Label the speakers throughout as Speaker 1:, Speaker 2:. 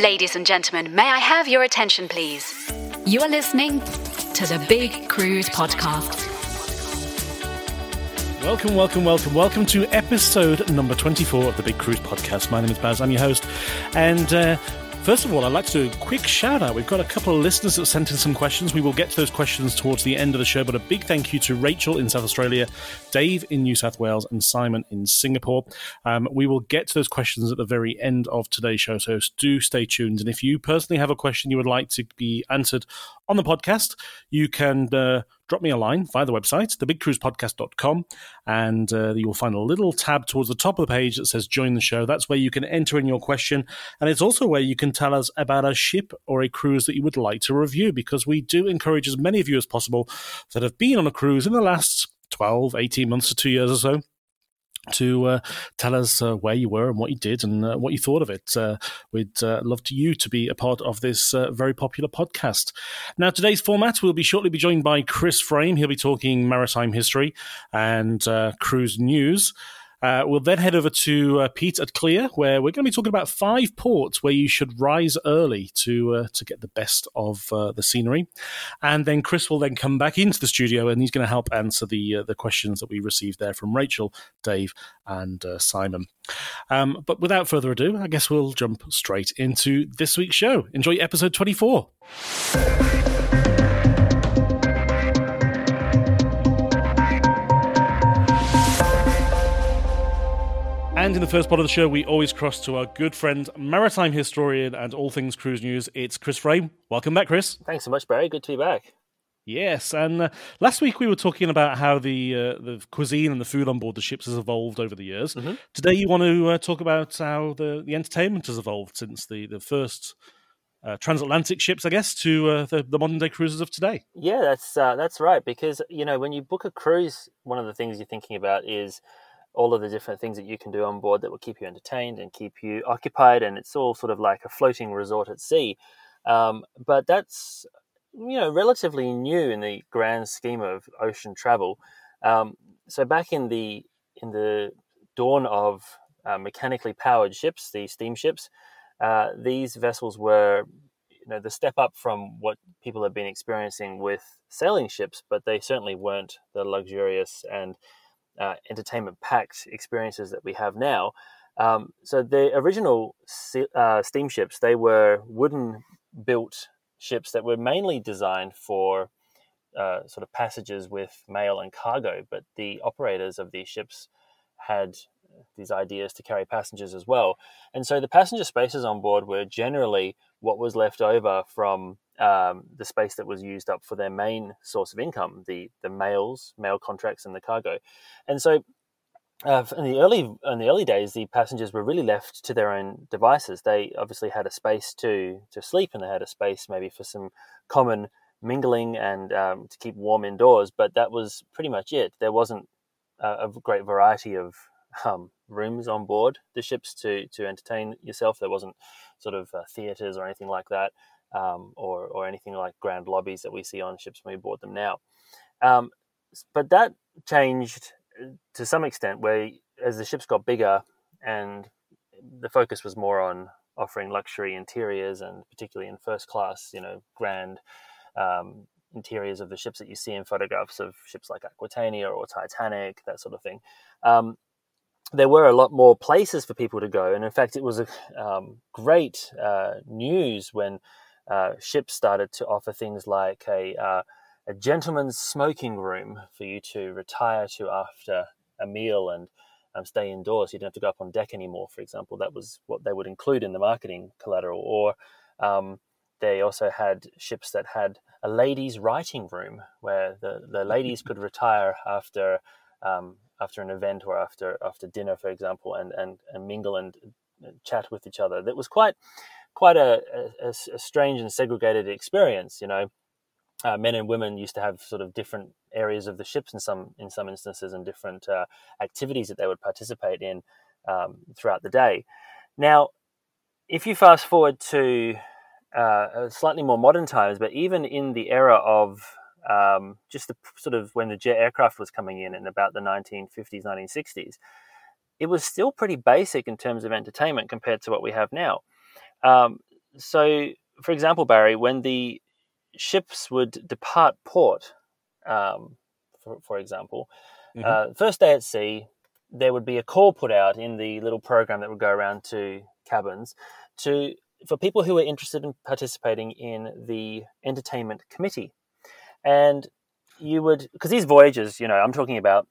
Speaker 1: Ladies and gentlemen, may I have your attention, please? You are listening to the Big Cruise Podcast.
Speaker 2: Welcome, welcome, welcome, welcome to episode number 24 of the Big Cruise Podcast. My name is Baz, I'm your host. And uh, First of all, I'd like to do a quick shout out. We've got a couple of listeners that sent in some questions. We will get to those questions towards the end of the show, but a big thank you to Rachel in South Australia, Dave in New South Wales, and Simon in Singapore. Um, we will get to those questions at the very end of today's show, so do stay tuned. And if you personally have a question you would like to be answered on the podcast, you can uh, drop me a line via the website, thebigcruisepodcast.com, and uh, you will find a little tab towards the top of the page that says join the show. That's where you can enter in your question. And it's also where you can tell us about a ship or a cruise that you would like to review, because we do encourage as many of you as possible that have been on a cruise in the last 12, 18 months to two years or so to uh, tell us uh, where you were and what you did and uh, what you thought of it. Uh, we'd uh, love to you to be a part of this uh, very popular podcast. Now, today's format we'll be shortly be joined by Chris Frame. He'll be talking maritime history and cruise news. Uh, we'll then head over to uh, Pete at CLIA, where we're going to be talking about five ports where you should rise early to uh, to get the best of uh, the scenery. And then Chris will then come back into the studio and he's going to help answer the uh, the questions that we received there from Rachel, Dave, and uh, Simon. Um, but without further ado, I guess we'll jump straight into this week's show. Enjoy episode twenty four. And in the first part of the show, we always cross to our good friend, maritime historian, and all things cruise news. It's Chris Frame. Welcome back, Chris.
Speaker 3: Thanks so much, Barry. Good to be back.
Speaker 2: Yes, and uh, last week we were talking about how the uh, the cuisine and the food on board the ships has evolved over the years. Mm-hmm. Today, you want to uh, talk about how the, the entertainment has evolved since the the first uh, transatlantic ships, I guess, to uh, the, the modern day cruises of today.
Speaker 3: Yeah, that's uh, that's right. Because you know, when you book a cruise, one of the things you're thinking about is all of the different things that you can do on board that will keep you entertained and keep you occupied, and it's all sort of like a floating resort at sea. Um, but that's you know relatively new in the grand scheme of ocean travel. Um, so back in the in the dawn of uh, mechanically powered ships, the steamships, uh, these vessels were you know the step up from what people have been experiencing with sailing ships, but they certainly weren't the luxurious and uh, entertainment packed experiences that we have now. Um, so the original uh, steamships they were wooden built ships that were mainly designed for uh, sort of passages with mail and cargo, but the operators of these ships had these ideas to carry passengers as well. And so the passenger spaces on board were generally what was left over from um, the space that was used up for their main source of income, the the mails, mail contracts, and the cargo. And so, uh, in the early in the early days, the passengers were really left to their own devices. They obviously had a space to to sleep, and they had a space maybe for some common mingling and um, to keep warm indoors. But that was pretty much it. There wasn't a, a great variety of um, rooms on board the ships to to entertain yourself. There wasn't sort of uh, theaters or anything like that, um, or or anything like grand lobbies that we see on ships when we board them now. Um, but that changed uh, to some extent, where as the ships got bigger and the focus was more on offering luxury interiors and particularly in first class, you know, grand um, interiors of the ships that you see in photographs of ships like Aquitania or Titanic, that sort of thing. Um, there were a lot more places for people to go, and in fact, it was a um, great uh, news when uh, ships started to offer things like a uh, a gentleman's smoking room for you to retire to after a meal and um, stay indoors. You don't have to go up on deck anymore, for example. That was what they would include in the marketing collateral. Or um, they also had ships that had a ladies' writing room where the, the ladies could retire after um, after an event or after after dinner, for example, and, and, and mingle and chat with each other. That was quite quite a, a, a strange and segregated experience, you know uh, men and women used to have sort of different areas of the ships in some in some instances and different uh, activities that they would participate in um, throughout the day. Now, if you fast forward to uh, slightly more modern times, but even in the era of um, just the sort of when the jet aircraft was coming in in about the 1950s, 1960s, it was still pretty basic in terms of entertainment compared to what we have now. Um, so, for example, Barry, when the ships would depart port, um, for, for, example, mm-hmm. uh, first day at sea, there would be a call put out in the little program that would go around to cabins to for people who were interested in participating in the entertainment committee, and you would because these voyages, you know, I'm talking about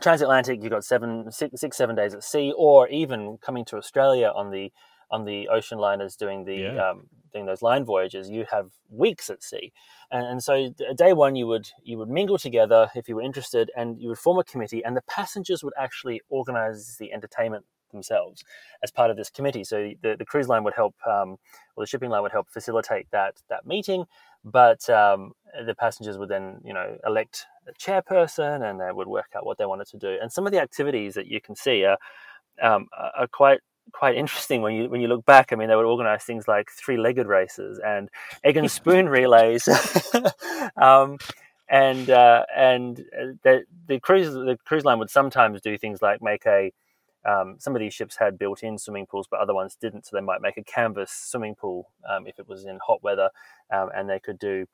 Speaker 3: transatlantic. you've got seven, six, six, seven days at sea, or even coming to Australia on the on the ocean liners doing the yeah. um, doing those line voyages, you have weeks at sea, and, and, so day one you would you would mingle together if you were interested, and you would form a committee, and the passengers would actually organise the entertainment themselves as part of this committee. So the, the cruise line would help, um, or the shipping line would help facilitate that that meeting, but um, the passengers would then you know elect a chairperson, and they would work out what they wanted to do. And some of the activities that you can see are um, are quite quite interesting when you when you look back. I mean, they would organize things like three-legged races and egg and spoon relays, um, and uh, and uh, the, the cruise the cruise line would sometimes do things like make a um, some of these ships had built-in swimming pools, but other ones didn't. So they might make a canvas swimming pool um, if it was in hot weather, um, and they could do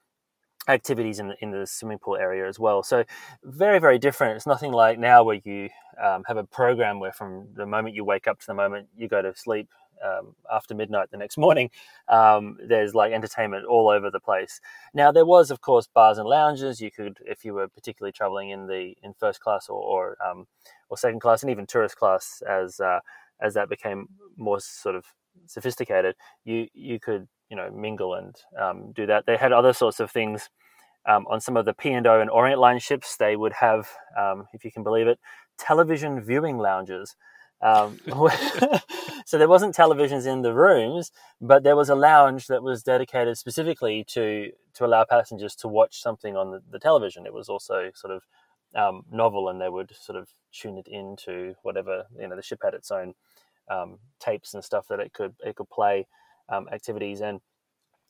Speaker 3: activities in the, in the swimming pool area as well. So very, very different. It's nothing like now where you um, have a program where from the moment you wake up to the moment you go to sleep um, after midnight the next morning, um, there's like entertainment all over the place. Now there was, of course, bars and lounges. You could, if you were particularly traveling in the in first class or or, um, or second class, and even tourist class, as uh, as that became more sort of sophisticated, you you could you know mingle and um, do that. They had other sorts of things um, on some of the P and O and Orient Line ships. They would have, um, if you can believe it, television viewing lounges. Um, so there wasn't televisions in the rooms, but there was a lounge that was dedicated specifically to to allow passengers to watch something on the, the television. It was also sort of um, novel, and they would sort of tune it into whatever you know. The ship had its own um, tapes and stuff that it could it could play um, activities. And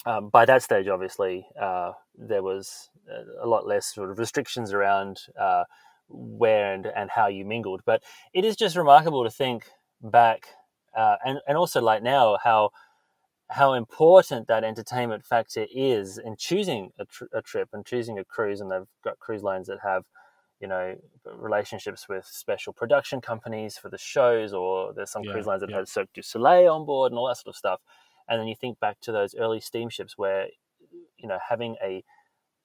Speaker 3: um, by that stage, obviously, uh, there was a lot less sort of restrictions around uh, where and, and how you mingled. But it is just remarkable to think back, uh, and and also like now how how important that entertainment factor is in choosing a, tr- a trip and choosing a cruise. And they've got cruise lines that have you know relationships with special production companies for the shows, or there's some yeah, cruise lines that yeah. had Cirque du Soleil on board and all that sort of stuff. And then you think back to those early steamships where, you know, having a,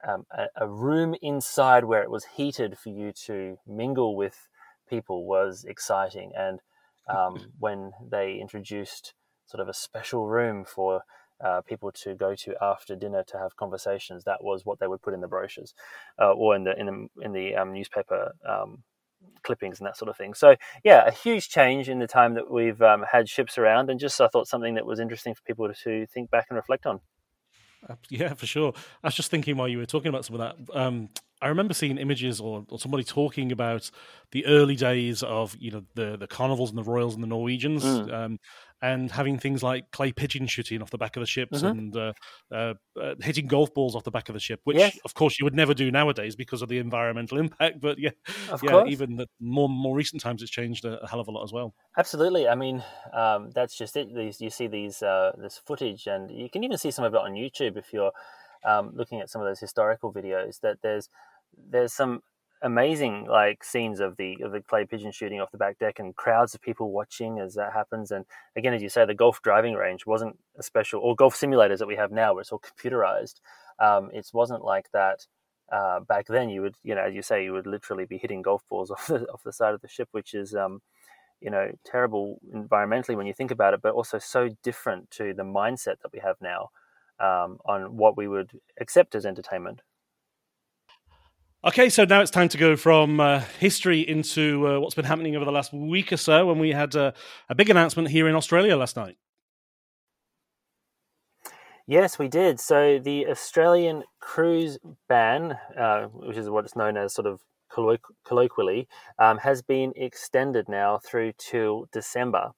Speaker 3: um, a, a room inside where it was heated for you to mingle with people was exciting. And um, when they introduced sort of a special room for uh, people to go to after dinner to have conversations. That was what they would put in the brochures, uh, or in the in the in the um, newspaper um, clippings and that sort of thing. So yeah, a huge change in the time that we've um, had ships around, and just I thought something that was interesting for people to think back and reflect on.
Speaker 2: Yeah, for sure. I was just thinking while you were talking about some of that. Um, I remember seeing images or, or, somebody talking about the early days of you know the the carnivals and the royals and the Norwegians, mm. um, and having things like clay pigeon shooting off the back of the ships mm-hmm. and uh, uh, uh, hitting golf balls off the back of the ship, which yes. of course you would never do nowadays because of the environmental impact. But yeah, of yeah, course. even the more more recent times, it's changed a, a hell of a lot as well.
Speaker 3: Absolutely. I mean, um, that's just it. These you see these uh, this footage, and you can even see some of it on YouTube if you're um, looking at some of those historical videos. That there's there's some amazing like scenes of the of the clay pigeon shooting off the back deck and crowds of people watching as that happens. And again as you say the golf driving range wasn't a special or golf simulators that we have now where it's all computerized. Um, it wasn't like that uh, back then. You would you know as you say you would literally be hitting golf balls off the off the side of the ship which is um, you know terrible environmentally when you think about it but also so different to the mindset that we have now um, on what we would accept as entertainment
Speaker 2: Okay, so now it's time to go from uh, history into uh, what's been happening over the last week or so when we had uh, a big announcement here in Australia last night.
Speaker 3: Yes, we did. So the Australian cruise ban, uh, which is what it's known as sort of colloquially, um, has been extended now through till December.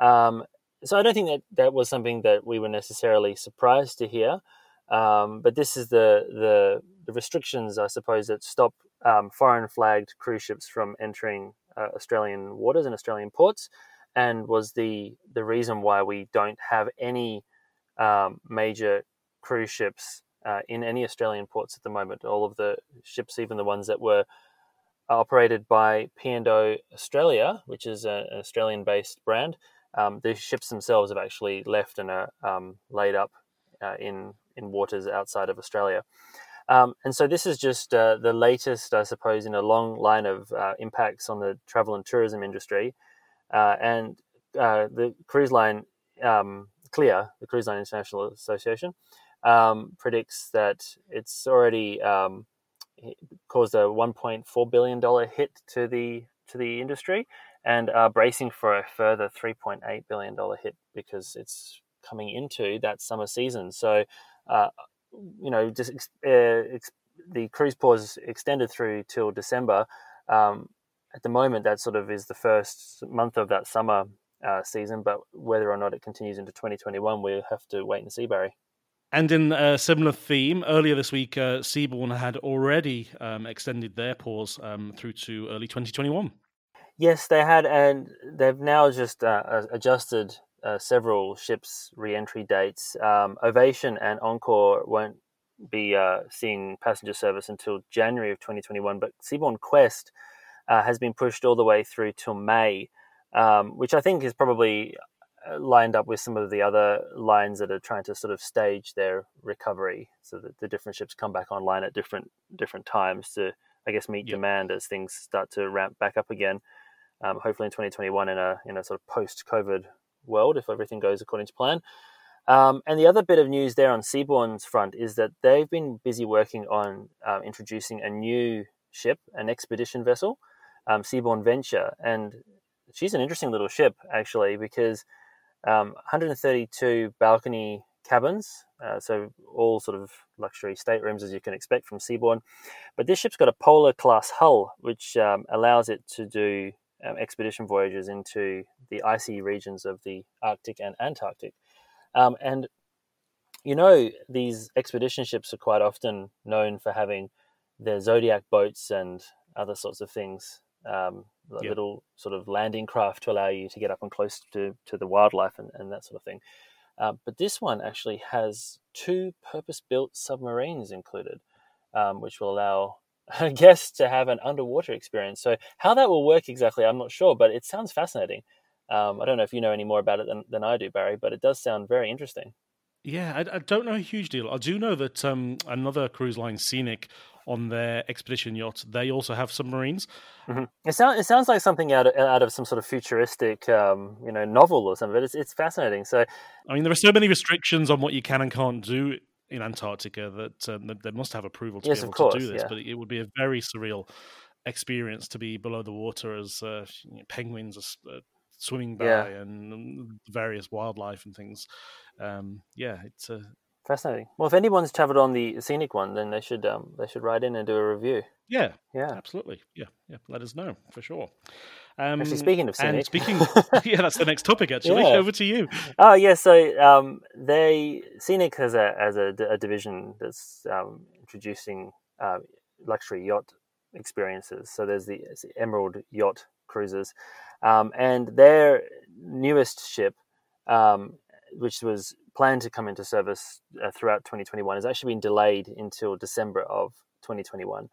Speaker 3: Um, so I don't think that that was something that we were necessarily surprised to hear. Um, but this is the, the, the restrictions, I suppose, that stop um, foreign flagged cruise ships from entering uh, Australian waters and Australian ports, and was the the reason why we don't have any um, major cruise ships uh, in any Australian ports at the moment. All of the ships, even the ones that were operated by P&O Australia, which is a, an Australian-based brand, um, the ships themselves have actually left and are um, laid up uh, in in waters outside of Australia. Um, and so this is just uh, the latest, I suppose, in a long line of uh, impacts on the travel and tourism industry. Uh, and uh, the cruise line, um, CLIA, the Cruise Line International Association, um, predicts that it's already um, caused a 1.4 billion dollar hit to the to the industry, and are bracing for a further 3.8 billion dollar hit because it's coming into that summer season. So uh, you know, just uh, the cruise pause extended through till December. Um, at the moment, that sort of is the first month of that summer uh, season, but whether or not it continues into 2021, we'll have to wait and see, Barry.
Speaker 2: And in a similar theme, earlier this week, uh, Seabourn had already um, extended their pause um, through to early 2021.
Speaker 3: Yes, they had, and they've now just uh, adjusted uh, several ships' re-entry dates. Um, Ovation and Encore won't be uh, seeing passenger service until January of 2021, but Seabourn Quest uh, has been pushed all the way through till May, um, which I think is probably uh, lined up with some of the other lines that are trying to sort of stage their recovery, so that the different ships come back online at different different times to, I guess, meet yep. demand as things start to ramp back up again. Um, hopefully in 2021 in a in a sort of post-COVID world if everything goes according to plan. Um, and the other bit of news there on Seabourn's front is that they've been busy working on uh, introducing a new ship, an expedition vessel, um, Seabourn Venture. And she's an interesting little ship, actually, because um, 132 balcony cabins, uh, so all sort of luxury staterooms as you can expect from Seabourn. But this ship's got a polar class hull, which um, allows it to do um, expedition voyages into the icy regions of the Arctic and Antarctic. Um, and you know, these expedition ships are quite often known for having their zodiac boats and other sorts of things, um, yep. little sort of landing craft to allow you to get up and close to, to the wildlife and, and that sort of thing. Uh, but this one actually has two purpose built submarines included, um, which will allow guests to have an underwater experience. So how that will work exactly, I'm not sure, but it sounds fascinating. Um, I don't know if you know any more about it than, than I do, Barry, but it does sound very interesting.
Speaker 2: Yeah, I, I don't know a huge deal. I do know that um, another cruise line, Scenic, on their expedition yacht, they also have submarines.
Speaker 3: Mm-hmm. It sounds it sounds like something out of, out of some sort of futuristic, um, you know, novel or something. But it's it's fascinating. So,
Speaker 2: I mean, there are so many restrictions on what you can and can't do in Antarctica that, um, they must have approval to yes, be able course, to do this. Yeah. But it would be a very surreal experience to be below the water as uh, you know, penguins are uh, swimming by yeah. and various wildlife and things. Um, yeah, it's a
Speaker 3: Fascinating. Well, if anyone's travelled on the scenic one, then they should um, they should write in and do a review.
Speaker 2: Yeah,
Speaker 3: Yeah.
Speaker 2: absolutely. Yeah, yeah. Let us know for sure. Um,
Speaker 3: Actually, speaking of
Speaker 2: and
Speaker 3: scenic-
Speaker 2: speaking, yeah, that's the next topic. Actually,
Speaker 3: Yeah.
Speaker 2: over to you.
Speaker 3: Oh yeah, so um, they Scenic has a as a, a division that's um, introducing uh, luxury yacht experiences. So there's the, the Emerald Yacht Cruises, um, and their newest ship, um, which was planned to come into service uh, throughout 2021, has actually been delayed until December of 2021.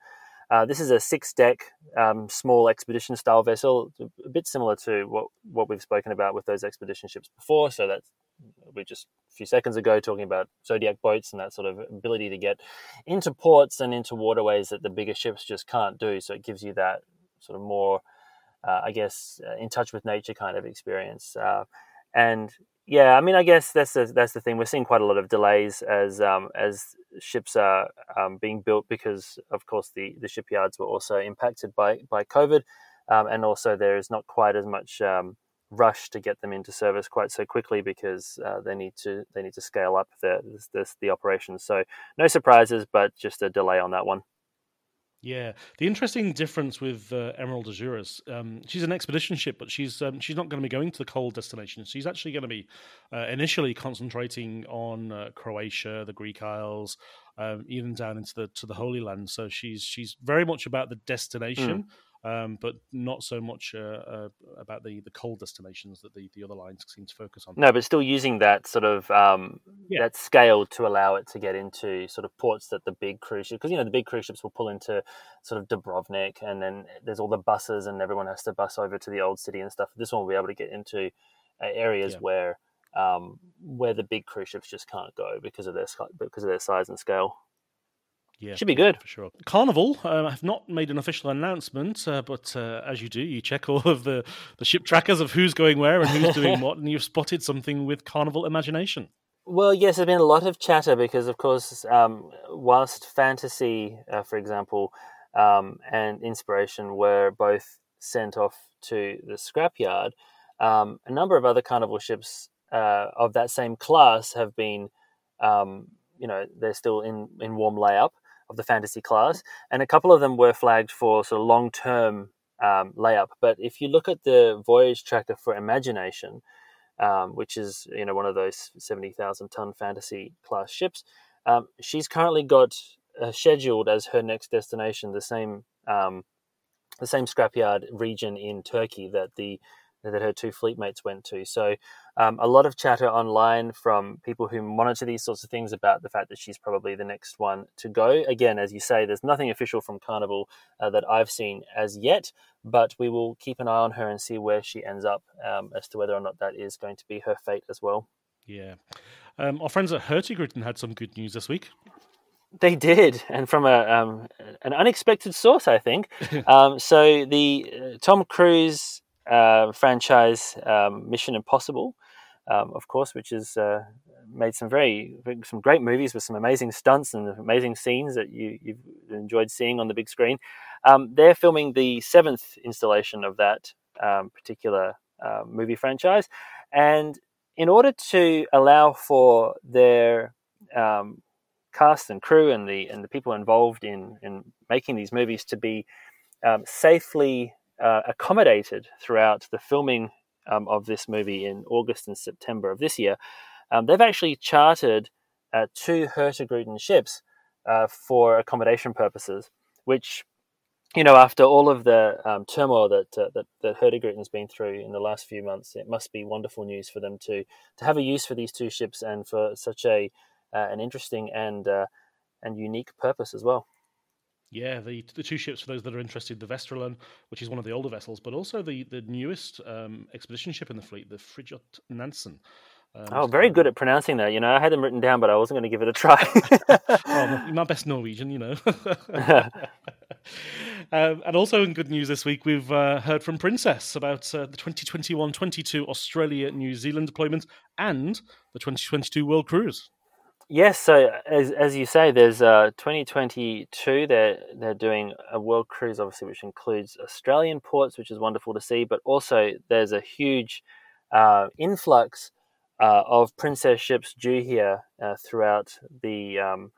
Speaker 3: Uh, this is a six-deck, um, small expedition-style vessel, a bit similar to what, what we've spoken about with those expedition ships before. So that's we just a few seconds ago talking about Zodiac boats and that sort of ability to get into ports and into waterways that the bigger ships just can't do. So it gives you that sort of more, uh, I guess, uh, in touch with nature kind of experience. Uh, and yeah, I mean, I guess that's the, that's the thing. We're seeing quite a lot of delays as um, as ships are um, being built because, of course, the, the shipyards were also impacted by by COVID, um, and also there is not quite as much um, rush to get them into service quite so quickly because uh, they need to they need to scale up the the, the operations. So no surprises, but just a delay on that one.
Speaker 2: Yeah, the interesting difference with uh, Emerald Azzurra, um, she's an expedition ship, but she's um, she's not going to be going to the cold destinations. She's actually going to be uh, initially concentrating on uh, Croatia, the Greek Isles, um, even down into the to the Holy Land. So she's she's very much about the destination, um, but not so much uh, uh, about the the cold destinations that the, the other lines seem to focus on.
Speaker 3: No, but still using that sort of um,
Speaker 2: Yeah.
Speaker 3: that scale to allow it to get into sort of ports that the big cruise ships, because you know the big cruise ships will pull into sort of Dubrovnik, and then there's all the buses, and everyone has to bus over to the old city and stuff. This one will be able to get into uh, areas
Speaker 2: Yeah.
Speaker 3: where um, where the big cruise ships just can't go because of their because of their size and scale.
Speaker 2: Yeah,
Speaker 3: Should be good.
Speaker 2: for sure. Carnival uh, have not made an official announcement, uh, but uh, as you do, you check all of the, the ship trackers of who's going where and who's doing what, and you've spotted something with Carnival Imagination.
Speaker 3: Well, yes, there's been a lot of chatter because, of course, um, whilst fantasy, uh, for example, um, and inspiration were both sent off to the scrapyard, um, a number of other carnival ships uh, of that same class have been, um, you know, they're still in, in warm layup of the fantasy class, and a couple of them were flagged for sort of long term um, layup. But if you look at the voyage tracker for Imagination, um, which is you know one of those seventy thousand ton fantasy class ships. Um, she's currently got uh, scheduled as her next destination the same um, the same scrapyard region in Turkey that the that her two fleet mates went to. So um, a lot of chatter online from people who monitor these sorts of things about the fact that she's probably the next one to go. Again, as you say, there's nothing official from Carnival uh, that I've seen as yet, but we will keep an eye on her and see where she ends up um, as to whether or not that is going to be her fate as well.
Speaker 2: Yeah. Um, our friends at Hurtigruten had some good news this week.
Speaker 3: They did, and from a um, an unexpected source, I think. um, so the uh, Tom Cruise uh, franchise, um, Mission Impossible, um, of course, which has uh, made some very some great movies with some amazing stunts and amazing scenes that you you've enjoyed seeing on the big screen. Um, they're filming the seventh installation of that um, particular uh, movie franchise, and in order to allow for their um, cast and crew and the and the people involved in in making these movies to be um, safely uh, accommodated throughout the filming um, of this movie in August and September of this year, um, they've actually chartered uh, two Hurtigruten ships uh, for accommodation purposes, which. You know, after all of the um, turmoil that, uh, that that Hurtigruten's been through in the last few months, it must be wonderful news for them to to have a use for these two ships and for such a uh, an interesting and uh, and unique purpose as well.
Speaker 2: Yeah, the the two ships for those that are interested, the Vesterålen, which is one of the older vessels, but also the the newest um, expedition ship in the fleet, the Fridtjof Nansen. Um,
Speaker 3: Oh, very good at pronouncing that. You know, I had them written down, but I wasn't going to give it a try.
Speaker 2: oh, my best Norwegian, you know. um, and also in good news this week, we've uh, heard from Princess about uh, the 2021-22 Australia New Zealand deployment and the 2022 World Cruise.
Speaker 3: Yes, so as as you say, there's uh, 2022. They're they're doing a world cruise, obviously, which includes Australian ports, which is wonderful to see. But also, there's a huge uh, influx uh, of Princess ships due here uh, throughout the um,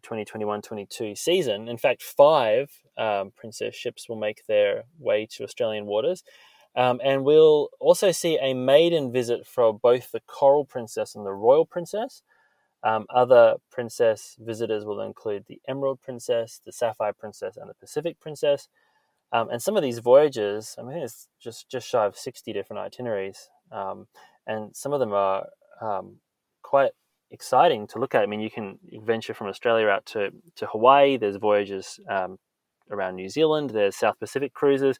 Speaker 3: 2021-22 season. In fact, five um, Princess ships will make their way to Australian waters. Um, and we'll also see a maiden visit for both the Coral Princess and the Royal Princess. Um, other princess visitors will include the Emerald Princess, the Sapphire Princess, and the Pacific Princess. Um, and some of these voyages, I mean, it's just just shy of sixty different itineraries, um, and some of them are um, quite exciting to look at. I mean, you can venture from Australia out to to Hawaii. There's voyages um, around New Zealand. There's South Pacific cruises.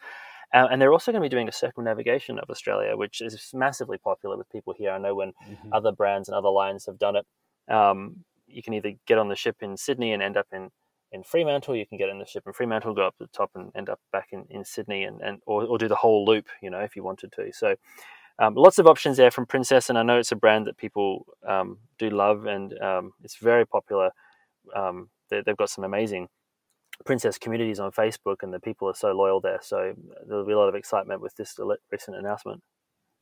Speaker 3: Uh, and they're also going to be doing a circumnavigation of Australia, which is massively popular with people here. I know when mm-hmm. other brands and other lines have done it, um, you can either get on the ship in Sydney and end up in, in Fremantle. You can get on the ship in Fremantle, go up to the top, and end up back in, in Sydney, and, and or, or do the whole loop, you know, if you wanted to. So um, lots of options there from Princess, and I know it's a brand that people um, do love, and um, it's very popular. Um, they, have got some amazing princess communities on Facebook, and the people are so loyal there. So there'll be a lot of excitement with this recent announcement.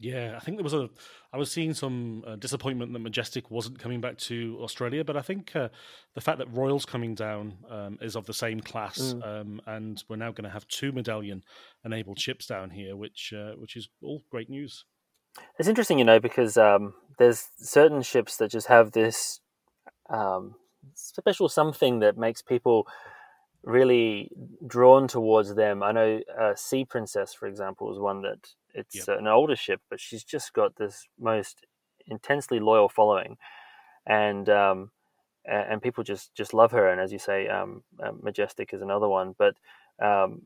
Speaker 2: Yeah, I think there was a. I was seeing some uh, disappointment that Majestic wasn't coming back to Australia, but I think uh, the fact that Royal's coming down um, is of the same class, mm. um, and we're now going to have two medallion enabled ships down here, which uh, which is all great news.
Speaker 3: It's interesting, you know, because um, there's certain ships that just have this um, special something that makes people really drawn towards them. I know uh, Sea Princess, for example, is one that it's yep. an older ship, but she's just got this most intensely loyal following, and um, and people just just love her. And as you say, um, uh, Majestic is another one. But um,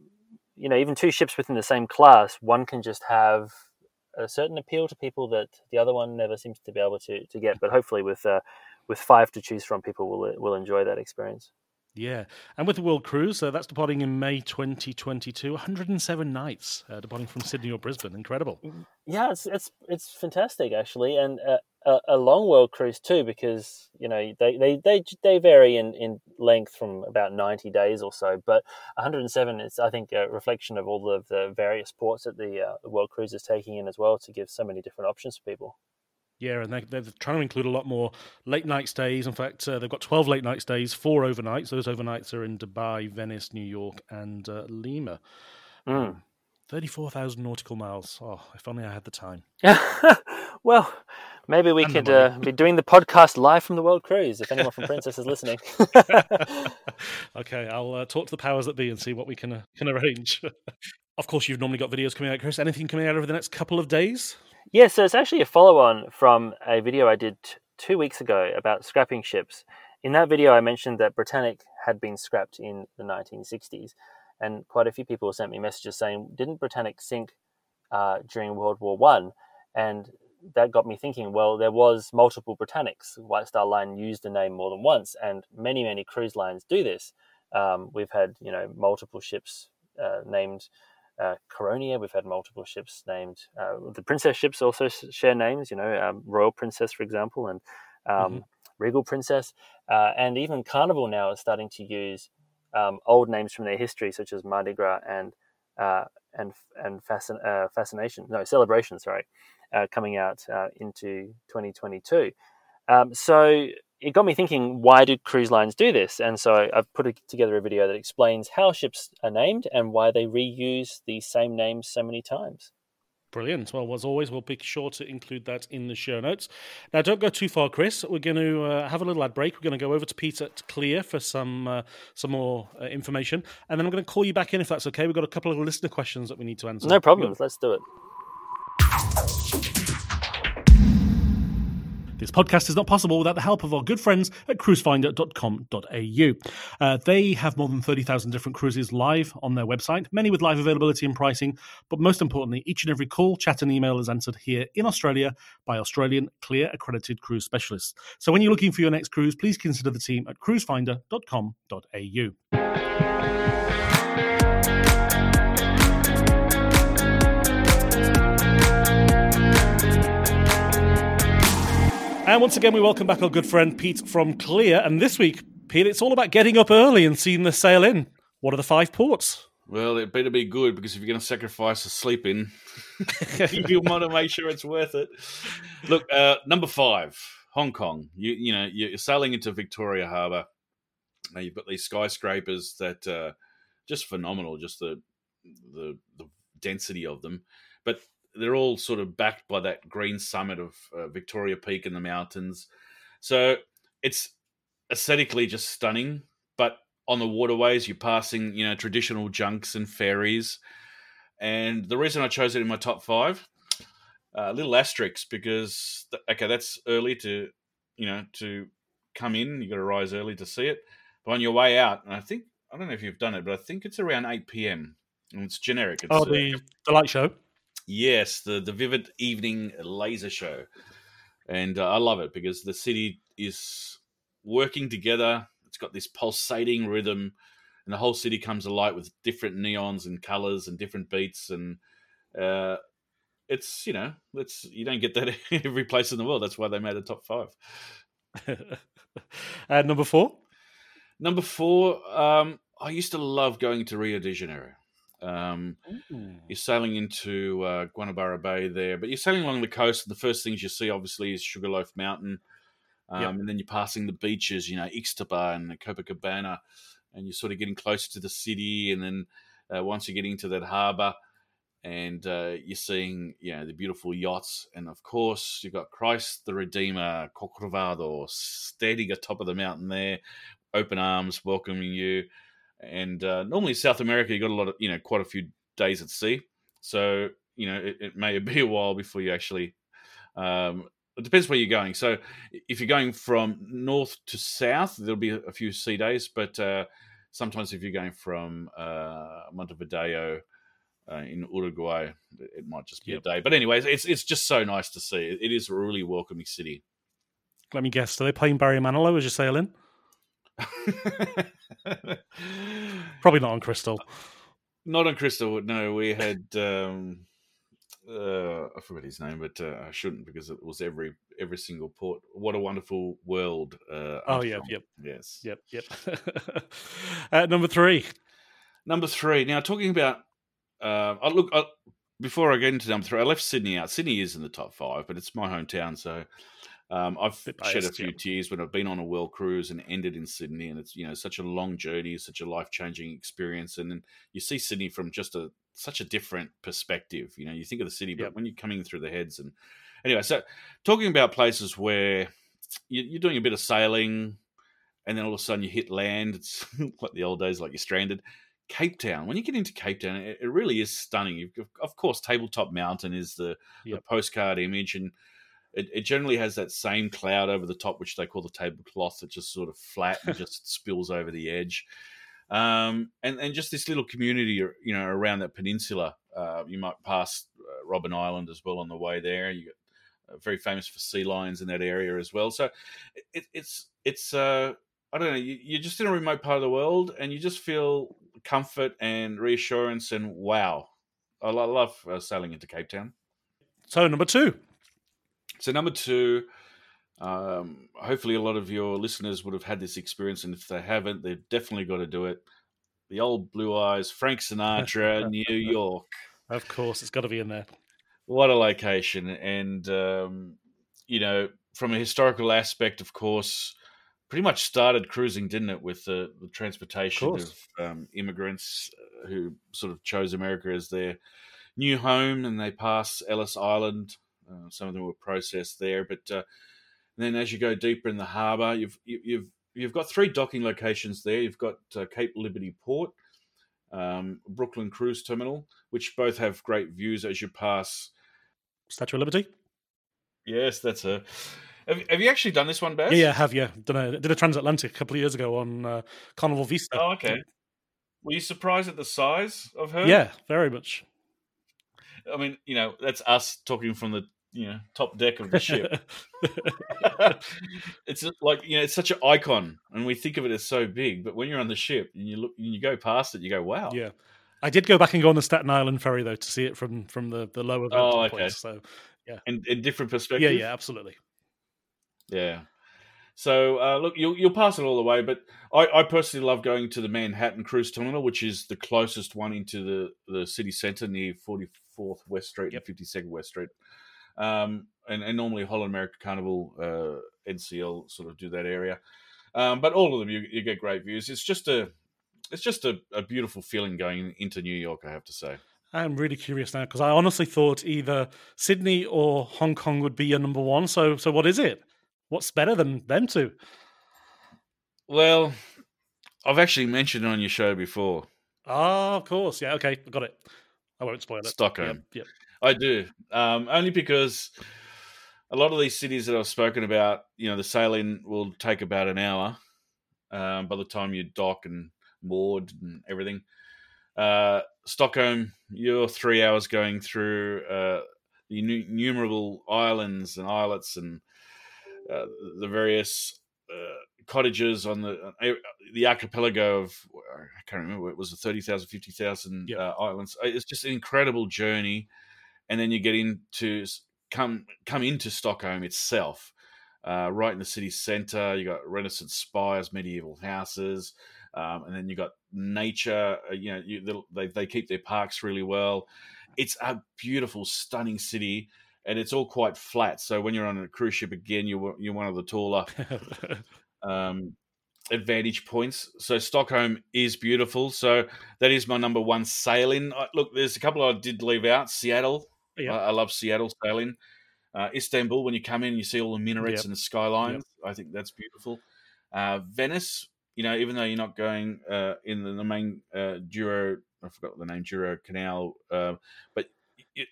Speaker 3: you know, even two ships within the same class, one can just have a certain appeal to people that the other one never seems to be able to to get. But hopefully, with uh, with five to choose from, people will will enjoy that experience.
Speaker 2: Yeah, and with the World Cruise, uh, that's departing in May 2022. 107 nights uh, departing from Sydney or Brisbane. Incredible.
Speaker 3: Yeah, it's it's it's fantastic actually, and uh, a, a, long World Cruise too, because you know they they they, they vary in, in length from about 90 days or so, but 107 is I think a reflection of all of the various ports that the, uh, World Cruise is taking in as well to give so many different options for people.
Speaker 2: Yeah, and they, are trying to include a lot more late night stays. In fact, uh, they've got 12 late night stays, four overnights. Those overnights are in Dubai, Venice, New York, and uh, Lima. Mm. 34,000 nautical miles. Oh, if only I had the time.
Speaker 3: well, maybe we and could uh, be doing the podcast live from the World Cruise if anyone from Princess is listening.
Speaker 2: okay, I'll uh, talk to the powers that be and see what we can, uh, can arrange. of course, you've normally got videos coming out, Chris. Anything coming out over the next couple of days?
Speaker 3: Yeah, so it's actually a follow on from a video I did t- two weeks ago about scrapping ships. In that video, I mentioned that Britannic had been scrapped in the 1960s, and quite a few people sent me messages saying, "Didn't Britannic sink uh, during World War One?" And that got me thinking. Well, there was multiple Britannics. White Star Line used the name more than once, and many many cruise lines do this. Um, we've had you know multiple ships uh, named uh, Caronia. We've had multiple ships named. Uh, the princess ships also share names. You know, um, Royal Princess, for example, and um, mm-hmm. Regal Princess, uh, and even Carnival now is starting to use um, old names from their history, such as Mardi Gras and uh, and and fascin- uh, fascination. No, celebration. Sorry, uh, coming out into 2022. Um, so it got me thinking, why do cruise lines do this? And so I've put together a video that explains how ships are named and why they reuse the same names so many times.
Speaker 2: Brilliant. Well, as always, we'll be sure to include that in the show notes. Now, don't go too far, Chris. We're going to uh, have a little ad break. We're going to go over to Peter at CLIA for some uh, some more uh, information, and then I'm going to call you back in if that's okay. We've got a couple of listener questions that we need to answer.
Speaker 3: No problems. Let's do it.
Speaker 2: This podcast is not possible without the help of our good friends at cruisefinder.com.au. Uh, they have more than 30,000 different cruises live on their website, many with live availability and pricing. But most importantly, each and every call, chat, and email is answered here in Australia by Australian CLIA accredited cruise specialists. So when you're looking for your next cruise, please consider the team at cruisefinder.com.au. And once again, we welcome back our good friend Pete from CLIA. And this week, Pete, it's all about getting up early and seeing the sail in. What are the five ports?
Speaker 4: Well, it better be good because if you're going to sacrifice a sleep in, you want to make sure it's worth it. Look, uh, number five, Hong Kong. You you know you're sailing into Victoria Harbour. Now you've got these skyscrapers that uh, just phenomenal. Just the the the density of them, but they're all sort of backed by that green summit of uh, Victoria Peak in the mountains. So it's aesthetically just stunning. But on the waterways, you're passing, you know, traditional junks and ferries. And the reason I chose it in my top five, a uh, little asterisk because okay, that's early to, you know, to come in. You got to rise early to see it. But on your way out, and I think I don't know if you've done it, but I think it's around eight p.m. and it's generic. It's,
Speaker 2: oh, the uh, the light show.
Speaker 4: Yes, the the vivid evening laser show, and uh, I love it because the city is working together. It's got this pulsating rhythm, and the whole city comes alight with different neons and colors and different beats, and uh, it's you know, it's you don't get that every place in the world. That's why they made the top five.
Speaker 2: uh, number four.
Speaker 4: Number four. Um, I used to love going to Rio de Janeiro. Um, you're sailing into uh, Guanabara Bay there, but you're sailing along the coast. And the first things you see, obviously, is Sugarloaf Mountain, um, yep. and then you're passing the beaches, you know, Ixtapa and Copacabana, and you're sort of getting closer to the city. And then uh, once you're getting into that harbour, and uh, you're seeing, you know, the beautiful yachts, and of course you've got Christ the Redeemer, Corcovado, standing atop of the mountain there, open arms welcoming you. And uh, normally South America, you got a lot of you know quite a few days at sea, so you know it, it may be a while before you actually. Um, it depends where you're going. So if you're going from north to south, there'll be a few sea days, but uh, sometimes if you're going from uh, Montevideo uh, in Uruguay, it might just be yep. a day. But anyways, it's it's just so nice to see. It, it is a really welcoming city.
Speaker 2: Let me guess. Are they playing Barry Manilow as you sail in? Probably not on Crystal.
Speaker 4: Not on Crystal. No, we had. Um, uh, I forgot his name, but uh, I shouldn't because it was every every single port. What a wonderful world! Uh,
Speaker 2: oh yeah, yep,
Speaker 4: yes,
Speaker 2: yep, yep. uh, number three,
Speaker 4: number three. Now talking about, uh, I look I, before I get into number three. I left Sydney out. Sydney is in the top five, but it's my hometown, so um, I've shed a few tears when I've been on a world cruise and ended in Sydney, and it's you know such a long journey, such a life changing experience, and then you see Sydney from just a such a different perspective. You know, you think of the city, but yep. when you're coming through the heads, and anyway, so talking about places where you're doing a bit of sailing, and then all of a sudden you hit land. It's like the old days, like you're stranded. Cape Town. When you get into Cape Town, it, it really is stunning. Of course, Tabletop Mountain is the, yep. the postcard image, and it, it generally has that same cloud over the top, which they call the tablecloth, that just sort of flat and just spills over the edge. Um, and and just this little community, you know, around that peninsula. Uh, you might pass uh, Robben Island as well on the way there. You got uh, very famous for sea lions in that area as well. So it, it's it's uh, I don't know. You, are just in a remote part of the world, and you just feel comfort and reassurance and wow. I love uh, sailing into Cape Town.
Speaker 2: So number two,
Speaker 4: so number two, um, hopefully a lot of your listeners would have had this experience, and if they haven't, they've definitely got to do it. The old Blue Eyes, Frank Sinatra, New York.
Speaker 2: Of course, it's got to be in there.
Speaker 4: What a location, and um, you know, from a historical aspect, of course, pretty much started cruising, didn't it, with the, the transportation of, of um, immigrants uh, who sort of chose America as their new home, and they pass Ellis Island uh, some of them were processed there, but uh, then as you go deeper in the harbour, you've you've you've got three docking locations there. You've got uh, Cape Liberty Port, um, Brooklyn Cruise Terminal, which both have great views as you pass
Speaker 2: Statue of Liberty.
Speaker 4: Yes, that's a. Have, have you actually done this one, Baz?
Speaker 2: Yeah, have you? Done a, did a transatlantic a couple of years ago on uh, Carnival Vista.
Speaker 4: Oh, okay. Were you surprised at the size of her?
Speaker 2: Yeah, very much.
Speaker 4: I mean, you know, that's us talking from the you know top deck of the ship. it's like you know it's such an icon, and we think of it as so big. But when you're on the ship and you look and you go past it, you go, "Wow!"
Speaker 2: Yeah, I did go back and go on the Staten Island ferry though to see it from from the the lower. Oh, okay. Place, so yeah,
Speaker 4: in, in different perspectives.
Speaker 2: Yeah, yeah, absolutely.
Speaker 4: Yeah. So uh, look, you'll you'll pass it all the way, but I, I, personally love going to the Manhattan Cruise Terminal, which is the closest one into the, the city centre near 44th West Street yep. and 52nd West Street. Um, and, and normally Holland America Carnival, uh, NCL sort of do that area. Um, but all of them, you, you, get great views. It's just a it's just a, a beautiful feeling going into New York, I have to say.
Speaker 2: I'm really curious now because I honestly thought either Sydney or Hong Kong would be your number one. So, so what is it? What's better than them two?
Speaker 4: Well, I've actually mentioned it on your show before.
Speaker 2: Ah, oh, of course. Yeah, okay, got it. I won't spoil it.
Speaker 4: Stockholm.
Speaker 2: Yep, yep.
Speaker 4: I do. Um, only because a lot of these cities that I've spoken about, you know, the sailing will take about an hour um, by the time you dock and moored and everything. Uh, Stockholm, you're three hours going through uh, the innumerable islands and islets and uh, the various uh, cottages on the uh, the archipelago of I can't remember it was the 30,000 50,000 yep. islands it's just an incredible journey and then you get into come come into Stockholm itself uh, right in the city center you got renaissance spires medieval houses um, and then you got nature you know you, they, they keep their parks really well it's a beautiful stunning city and it's all quite flat. So when you're on a cruise ship again, you're you're one of the taller um, advantage points. So Stockholm is beautiful. So that is my number one sailing. Look, there's a couple I did leave out. Seattle, yeah. I, I love Seattle sailing. Uh, Istanbul, when you come in, you see all the minarets yep. and the skylines. Yep. I think that's beautiful. Uh, Venice, you know, even though you're not going uh, in the, the main uh, Douro, I forgot the name, Douro Canal, uh, but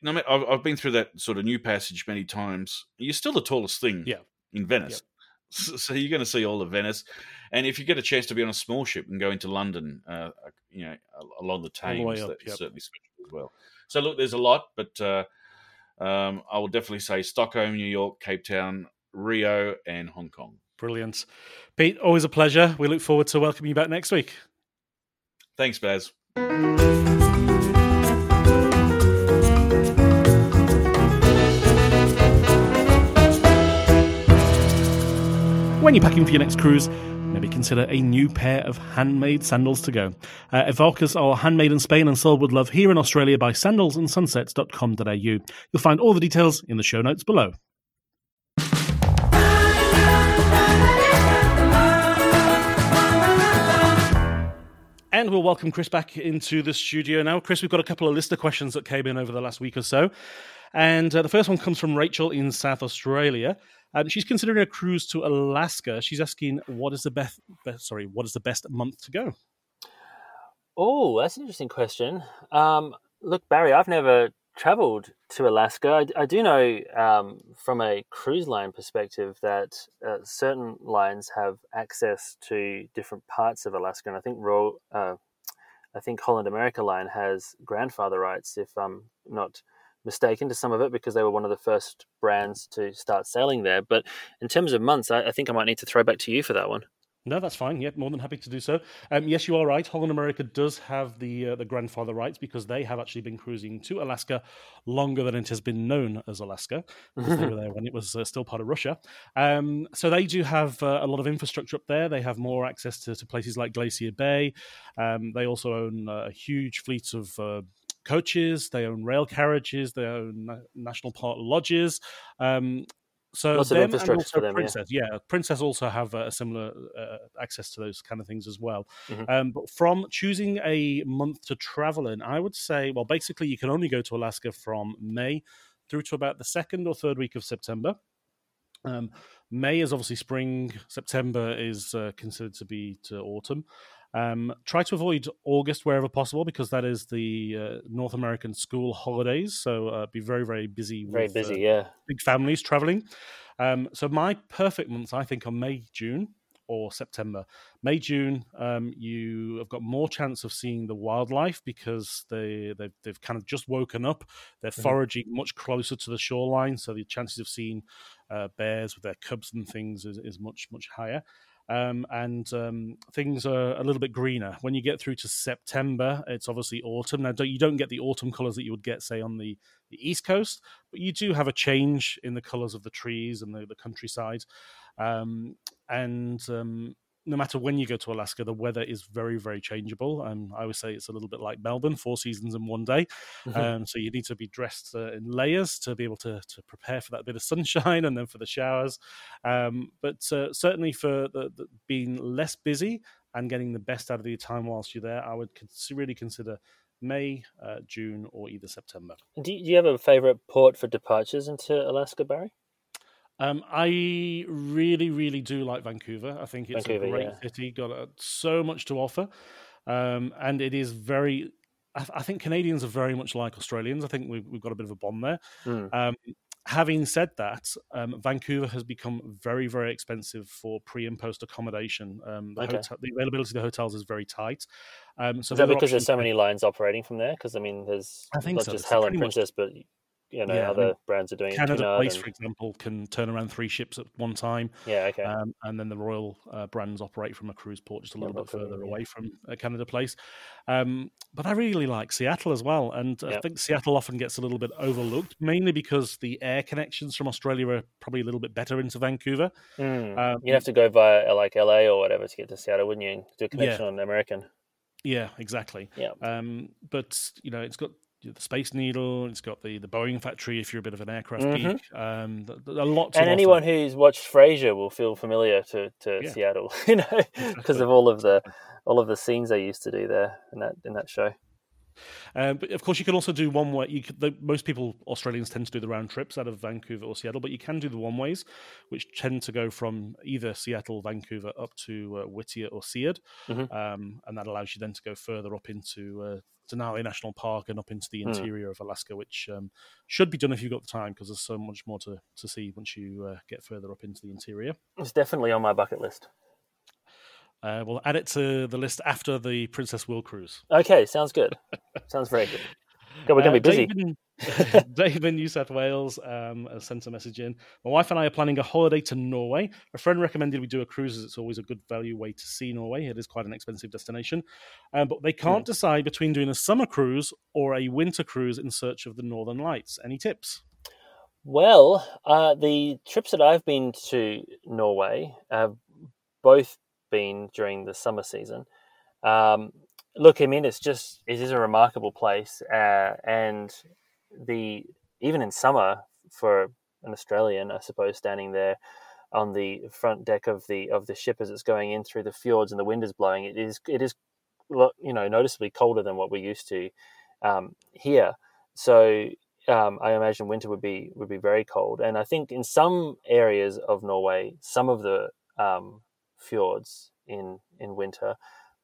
Speaker 4: no I've, I've been through that sort of new passage many times. You're still the tallest thing
Speaker 2: yeah.
Speaker 4: in Venice. So, so you're going to see all of Venice, and if you get a chance to be on a small ship and go into London, uh, you know, along the Thames, the that's yep. certainly special as well. So look, there's a lot, but uh, um, I will definitely say Stockholm, New York, Cape Town, Rio, and Hong Kong.
Speaker 2: Brilliant, Pete. Always a pleasure. We look forward to welcoming you back next week.
Speaker 4: Thanks, Baz.
Speaker 2: When you're packing for your next cruise, maybe consider a new pair of handmade sandals to go. Uh, are handmade in Spain and sold with love here in Australia by sandalsandsunsets.com.au. You'll find all the details in the show notes below. And we'll welcome Chris back into the studio now. Chris, we've got a couple of listener questions that came in over the last week or so. And uh, the first one comes from Rachel in South Australia. Um, she's considering a cruise to Alaska. She's asking, what is the best, best sorry, what is the best month to go?
Speaker 3: Oh, that's an interesting question. Um, look, Barry, I've never traveled to Alaska. I, I do know um, from a cruise line perspective that uh, certain lines have access to different parts of Alaska, and I think Royal, uh, I think Holland America Line has grandfather rights, if I'm not mistaken to some of it because they were one of the first brands to start selling there. But in terms of months, I, I think I might need to throw back to you for that one.
Speaker 2: No, that's fine. Yep, more than happy to do so. Um, yes, you are right. Holland America does have the uh, the grandfather rights because they have actually been cruising to Alaska longer than it has been known as Alaska because they were there when it was uh, still part of Russia. Um, so they do have uh, a lot of infrastructure up there. They have more access to, to places like Glacier Bay. Um, they also own a huge fleet of uh, coaches, they own rail carriages, they own national park lodges. Um, so
Speaker 3: Lots them and also them,
Speaker 2: Princess, yeah. yeah. Princess also have a similar uh, access to those kind of things as well. Mm-hmm. Um, but from choosing a month to travel in, I would say, well, basically, you can only go to Alaska from May through to about the second or third week of September. Um, May is obviously spring. September is uh, considered to be to autumn. Um, try to avoid August wherever possible because that is the uh, North American school holidays. So uh, be very, very busy.
Speaker 3: Very
Speaker 2: with,
Speaker 3: busy,
Speaker 2: uh,
Speaker 3: yeah.
Speaker 2: Big families traveling. Um, so my perfect months, I think, are May, June, or September. May, June, um, you have got more chance of seeing the wildlife because they they've, they've kind of just woken up. They're mm-hmm. foraging much closer to the shoreline, so the chances of seeing uh, bears with their cubs and things is, is much much higher. Um, and um, things are a little bit greener. When you get through to September, it's obviously autumn. Now, you don't get the autumn colors that you would get, say, on the, the East Coast, but you do have a change in the colors of the trees and the, the countryside. Um, and um, no matter when you go to Alaska, the weather is very, very changeable. Um, I would say it's a little bit like Melbourne, four seasons in one day. Mm-hmm. Um, so you need to be dressed uh, in layers to be able to, to prepare for that bit of sunshine and then for the showers. Um, but uh, certainly for the, the, being less busy and getting the best out of your time whilst you're there, I would really consider May, uh, June, or either September.
Speaker 3: Do you, do you have a favorite port for departures into Alaska, Barry?
Speaker 2: Um, I really, really do like Vancouver. I think it's Vancouver, a great yeah. city, got uh, so much to offer, um, and it is very. I, I, think Canadians are very much like Australians. I think we've, we've got a bit of a bond there. Mm. Um, having said that, um, Vancouver has become very, very expensive for pre and post accommodation. Um, the, okay. hotel, the, availability of the hotels is very tight.
Speaker 3: Um, so is that because there's so many lines operating from there? Because I mean, there's I think not so. just Holland Princess, much... but you know yeah, other I mean, brands are doing
Speaker 2: Canada Place, and... for example, can turn around three ships at one time.
Speaker 3: Yeah, okay.
Speaker 2: Um, and then the Royal uh, brands operate from a cruise port just a little yeah, bit further yeah. away from uh, Canada Place. Um, but I really like Seattle as well, and I think Seattle often gets a little bit overlooked, mainly because the air connections from Australia are probably a little bit better into Vancouver.
Speaker 3: Mm. Um, You'd have to go via like LA or whatever to get to Seattle, wouldn't you? Do a connection on American.
Speaker 2: Yeah, exactly.
Speaker 3: Yeah.
Speaker 2: Um, but you know, it's got the Space Needle. It's got the the Boeing factory if you're a bit of an aircraft mm-hmm. geek. Um, a lot.
Speaker 3: and anyone offer. who's watched Frasier will feel familiar to, to yeah. Seattle, you know, because exactly. of all of the all of the scenes they used to do there in that in that show.
Speaker 2: Um, but of course, you can also do one way. You could, the, most people, Australians, tend to do the round trips out of Vancouver or Seattle, but you can do the one ways, which tend to go from either Seattle, Vancouver, up to uh, Whittier or Seward, mm-hmm. um, and that allows you then to go further up into uh, Denali National Park and up into the hmm. interior mm. of Alaska, which um, should be done if you've got the time because there's so much more to, to see once you uh, get further up into the interior.
Speaker 3: It's definitely on my bucket list.
Speaker 2: Uh, we'll add it to the list after the Princess Will cruise.
Speaker 3: Okay, sounds good. sounds very good. we're going to be uh, busy.
Speaker 2: David, Dave in New South Wales um, sent a message in. My wife and I are planning a holiday to Norway. A friend recommended we do a cruise as it's always a good value way to see Norway. It is quite an expensive destination. Um, but they can't mm. decide between doing a summer cruise or a winter cruise in search of the Northern Lights. Any tips?
Speaker 3: Well, uh, the trips that I've been to Norway have both been during the summer season. Um, look, I mean, it's just it is a remarkable place, uh, and the even in summer for an Australian, I suppose, standing there on the front deck of the of the ship as it's going in through the fjords and the wind is blowing, it is it is you know noticeably colder than what we're used to um, here. So um, I imagine winter would be would be very cold, and I think in some areas of Norway, some of the um, fjords in in winter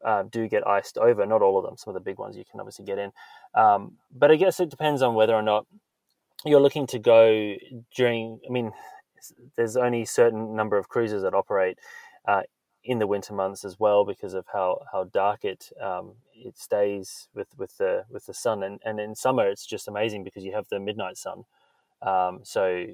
Speaker 3: uh, do get iced over. Not all of them. Some of the big ones you can obviously get in, um, but I guess it depends on whether or not you're looking to go during. I mean, there's only a certain number of cruises that operate uh, in the winter months as well because of how how dark it um, it stays with with the with the sun and and in summer it's just amazing because you have the midnight sun. Um, so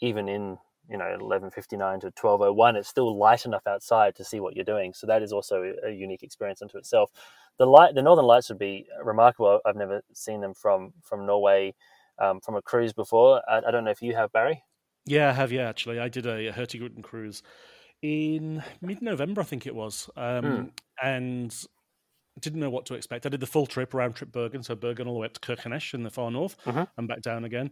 Speaker 3: even in you know 11:59 to 12:01 it's still light enough outside to see what you're doing so that is also a unique experience unto itself the light the northern lights would be remarkable i've never seen them from from norway um, from a cruise before I, I, don't know if you have barry
Speaker 2: yeah i have yeah actually i did a, a hurtigruten cruise in mid-november i think it was um, mm. and didn't know what to expect. I did the full trip round trip Bergen, so Bergen all the way up to Kirkenes in the far north uh-huh. and back down again.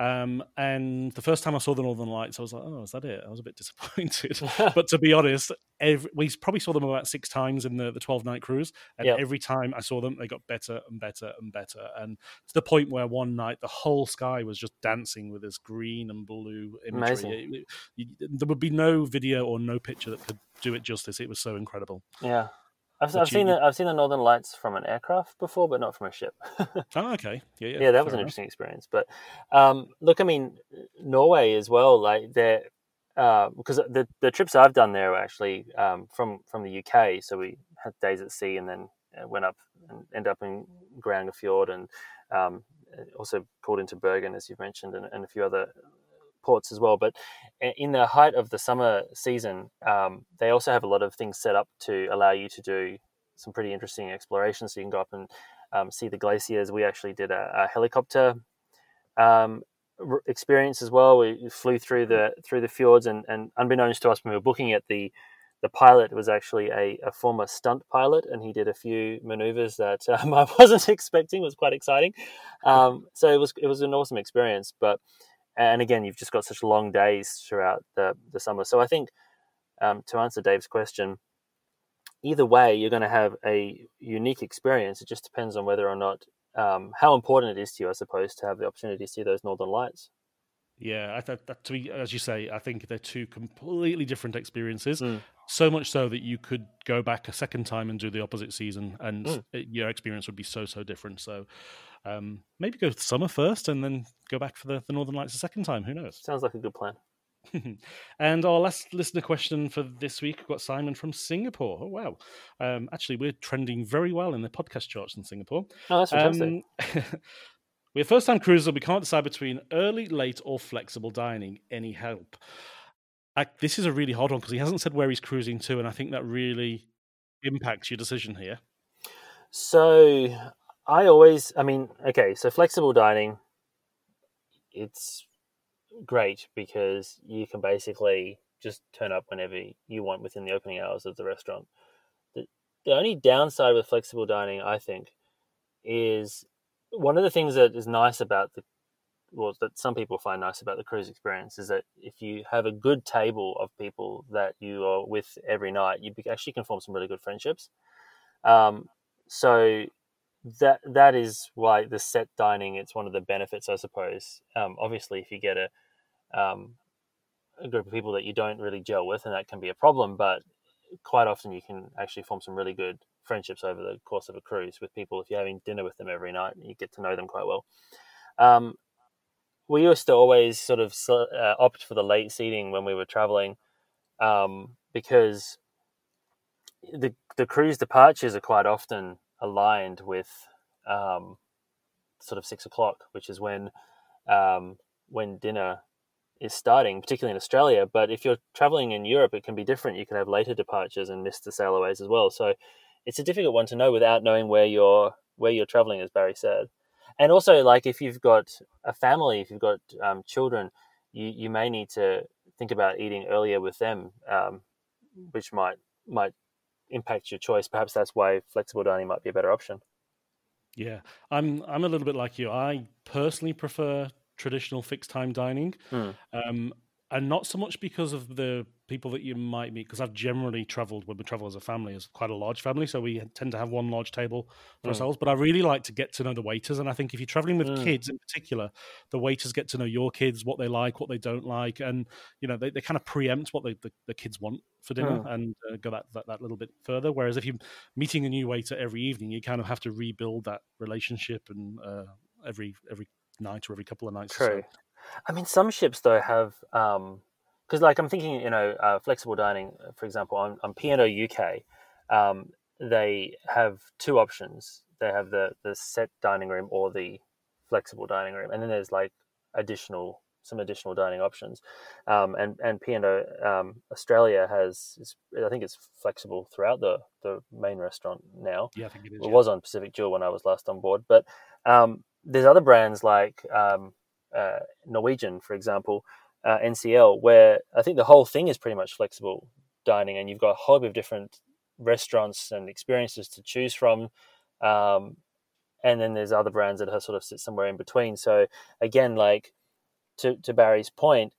Speaker 2: Um, and the first time I saw the Northern Lights, I was like, "Oh, is that it?" I was a bit disappointed. but to be honest, every, we probably saw them about six times in the the twelve night cruise, and yep. every time I saw them, they got better and better and better, and to the point where one night the whole sky was just dancing with this green and blue imagery. It, it, it, there would be no video or no picture that could do it justice. It was so incredible.
Speaker 3: Yeah. I've, I've seen the, I've seen the Northern Lights from an aircraft before, but not from a ship.
Speaker 2: oh, okay,
Speaker 3: yeah, yeah, yeah that was an enough. interesting experience. But um, look, I mean, Norway as well. Like they're uh, because the the trips I've done there were actually um, from from the UK. So we had days at sea and then uh, went up and end up in Geirangerfjord and um, also pulled into Bergen, as you've mentioned, and, and, a few other ports as well. But in the height of the summer season, um, they also have a lot of things set up to allow you to do some pretty interesting exploration. So you can go up and um, see the glaciers. We actually did a, a helicopter um, experience as well. We flew through the through the fjords, and, and unbeknownst to us when we were booking it, the the pilot was actually a, a former stunt pilot, and he did a few maneuvers that um, I wasn't expecting. It was quite exciting. Um, so it was it was an awesome experience. But and again, you've just got such long days throughout the the summer. So I think um, to answer Dave's question, either way, you're going to have a unique experience. It just depends on whether or not um, how important it is to you, I suppose, to have the opportunity to see those northern lights.
Speaker 2: Yeah, I th- that to me, as you say, I think they're two completely different experiences.
Speaker 3: Mm.
Speaker 2: So much so that you could go back a second time and do the opposite season, and
Speaker 3: Mm.
Speaker 2: it, your experience would be so so different. So um, maybe go summer first, and then go back for the, the Northern Lights a second time. Who knows?
Speaker 3: Sounds like a good plan.
Speaker 2: and our last listener question for this week, we've got Simon from Singapore. Oh, wow. Um, actually, we're trending very well in the podcast charts in Singapore.
Speaker 3: Oh, that's fantastic.
Speaker 2: Um, we're first time cruisers. We can't decide between early, late, or flexible dining. Any help? I, this is a really hard one because he hasn't said where he's cruising to, and I think that really impacts your decision here.
Speaker 3: So I always, I mean, okay, so flexible dining, it's great because you can basically just turn up whenever you want within the opening hours of the restaurant. The, the only downside with flexible dining, I think, is one of the things that is nice about the well that some people find nice about the cruise experience is that if you have a good table of people that you are with every night, you actually can form some really good friendships. Um, so that that is why the set dining it's one of the benefits, I suppose. Um, obviously, if you get a um, a group of people that you don't really gel with, and that can be a problem. But quite often, you can actually form some really good friendships over the course of a cruise with people. If you're having dinner with them every night, you get to know them quite well. Um, we used to always sort of uh, opt for the late seating when we were traveling um, because the the cruise departures are quite often aligned with um, sort of six o'clock, which is when um, when dinner is starting, particularly in Australia. But if you're traveling in Europe, it can be different. You can have later departures and miss the sailaways as well. So it's a difficult one to know without knowing where you're where you're traveling, as Barry said. And also, like if you've got a family, if you've got um, children, you you may need to think about eating earlier with them, um, which might might impact your choice. Perhaps that's why flexible dining might be a better option.
Speaker 2: Yeah, I'm I'm a little bit like you. I personally prefer traditional fixed time dining.
Speaker 3: Hmm.
Speaker 2: Um, and not so much because of the people that you might meet, because I've generally traveled when we travel as a family as quite a large family, so we tend to have one large table for
Speaker 3: Mm.
Speaker 2: ourselves. But I really like to get to know the waiters, and I think if you're traveling with
Speaker 3: Mm.
Speaker 2: kids in particular, the waiters get to know your kids, what they like, what they don't like, and you know they, they kind of preempt what they, the, the kids want for dinner
Speaker 3: Mm.
Speaker 2: and uh, go that, that that little bit further. Whereas if you're meeting a new waiter every evening, you kind of have to rebuild that relationship and uh, every every night or every couple of nights. or so.
Speaker 3: I mean, some ships though have because, like, I'm thinking, you know, uh, flexible dining, for example, on on P&O UK, um, they have two options. They have the the set dining room or the flexible dining room, and then there's like additional some additional dining options. Um, and and P&O um, Australia has, is, I think it's flexible throughout the the main restaurant now.
Speaker 2: Yeah, I think it is.
Speaker 3: It
Speaker 2: yeah.
Speaker 3: was on Pacific Jewel when I was last on board, but um, there's other brands like um, uh, Norwegian, for example, uh, NCL, where I think the whole thing is pretty much flexible dining, and you've got a whole heap of different restaurants and experiences to choose from. Um, and then there's other brands that sort of sit somewhere in between. So again, like to to Barry's point,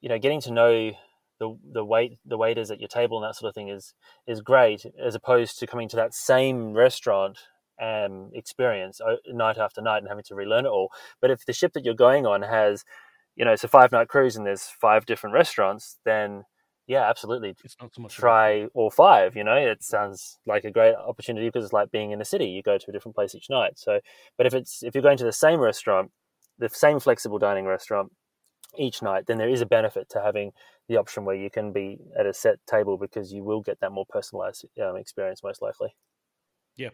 Speaker 3: you know, getting to know the the wait the waiters at your table and that sort of thing is is great, as opposed to coming to that same restaurant um, experience night after night and having to relearn it all. But if the ship that you're going on has, you know, it's a five night cruise and there's five different restaurants, then yeah, absolutely
Speaker 2: It's not so much.
Speaker 3: try all five. You know, it sounds like a great opportunity because it's like being in a city. You go to a different place each night. So, but if it's if you're going to the same restaurant, the same flexible dining restaurant each night, then there is a benefit to having the option where you can be at a set table because you will get that more personalized um, experience most likely.
Speaker 2: Yeah,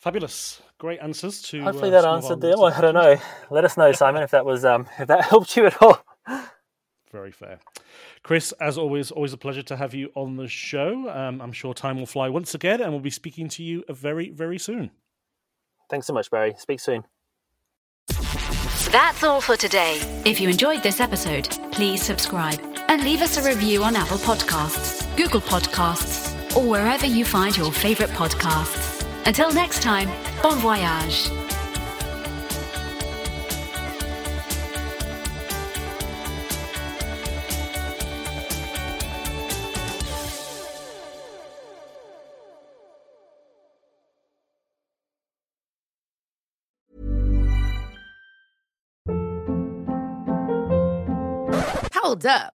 Speaker 2: fabulous, great answers to.
Speaker 3: Hopefully
Speaker 2: uh,
Speaker 3: that
Speaker 2: some of our
Speaker 3: answered them.
Speaker 2: listeners'
Speaker 3: I don't know. Let us know, Simon, if that was um, if that helped you at all.
Speaker 2: Very fair. Chris, as always, always a pleasure to have you on the show. Um, I'm sure time will fly once again, and we'll be speaking to you very, very soon.
Speaker 3: Thanks so much, Barry. Speak soon.
Speaker 1: That's all for today. If you enjoyed this episode, please subscribe and leave us a review on Apple Podcasts, Google Podcasts, or wherever you find your favorite podcasts. Until next time, bon voyage.
Speaker 5: Hold up.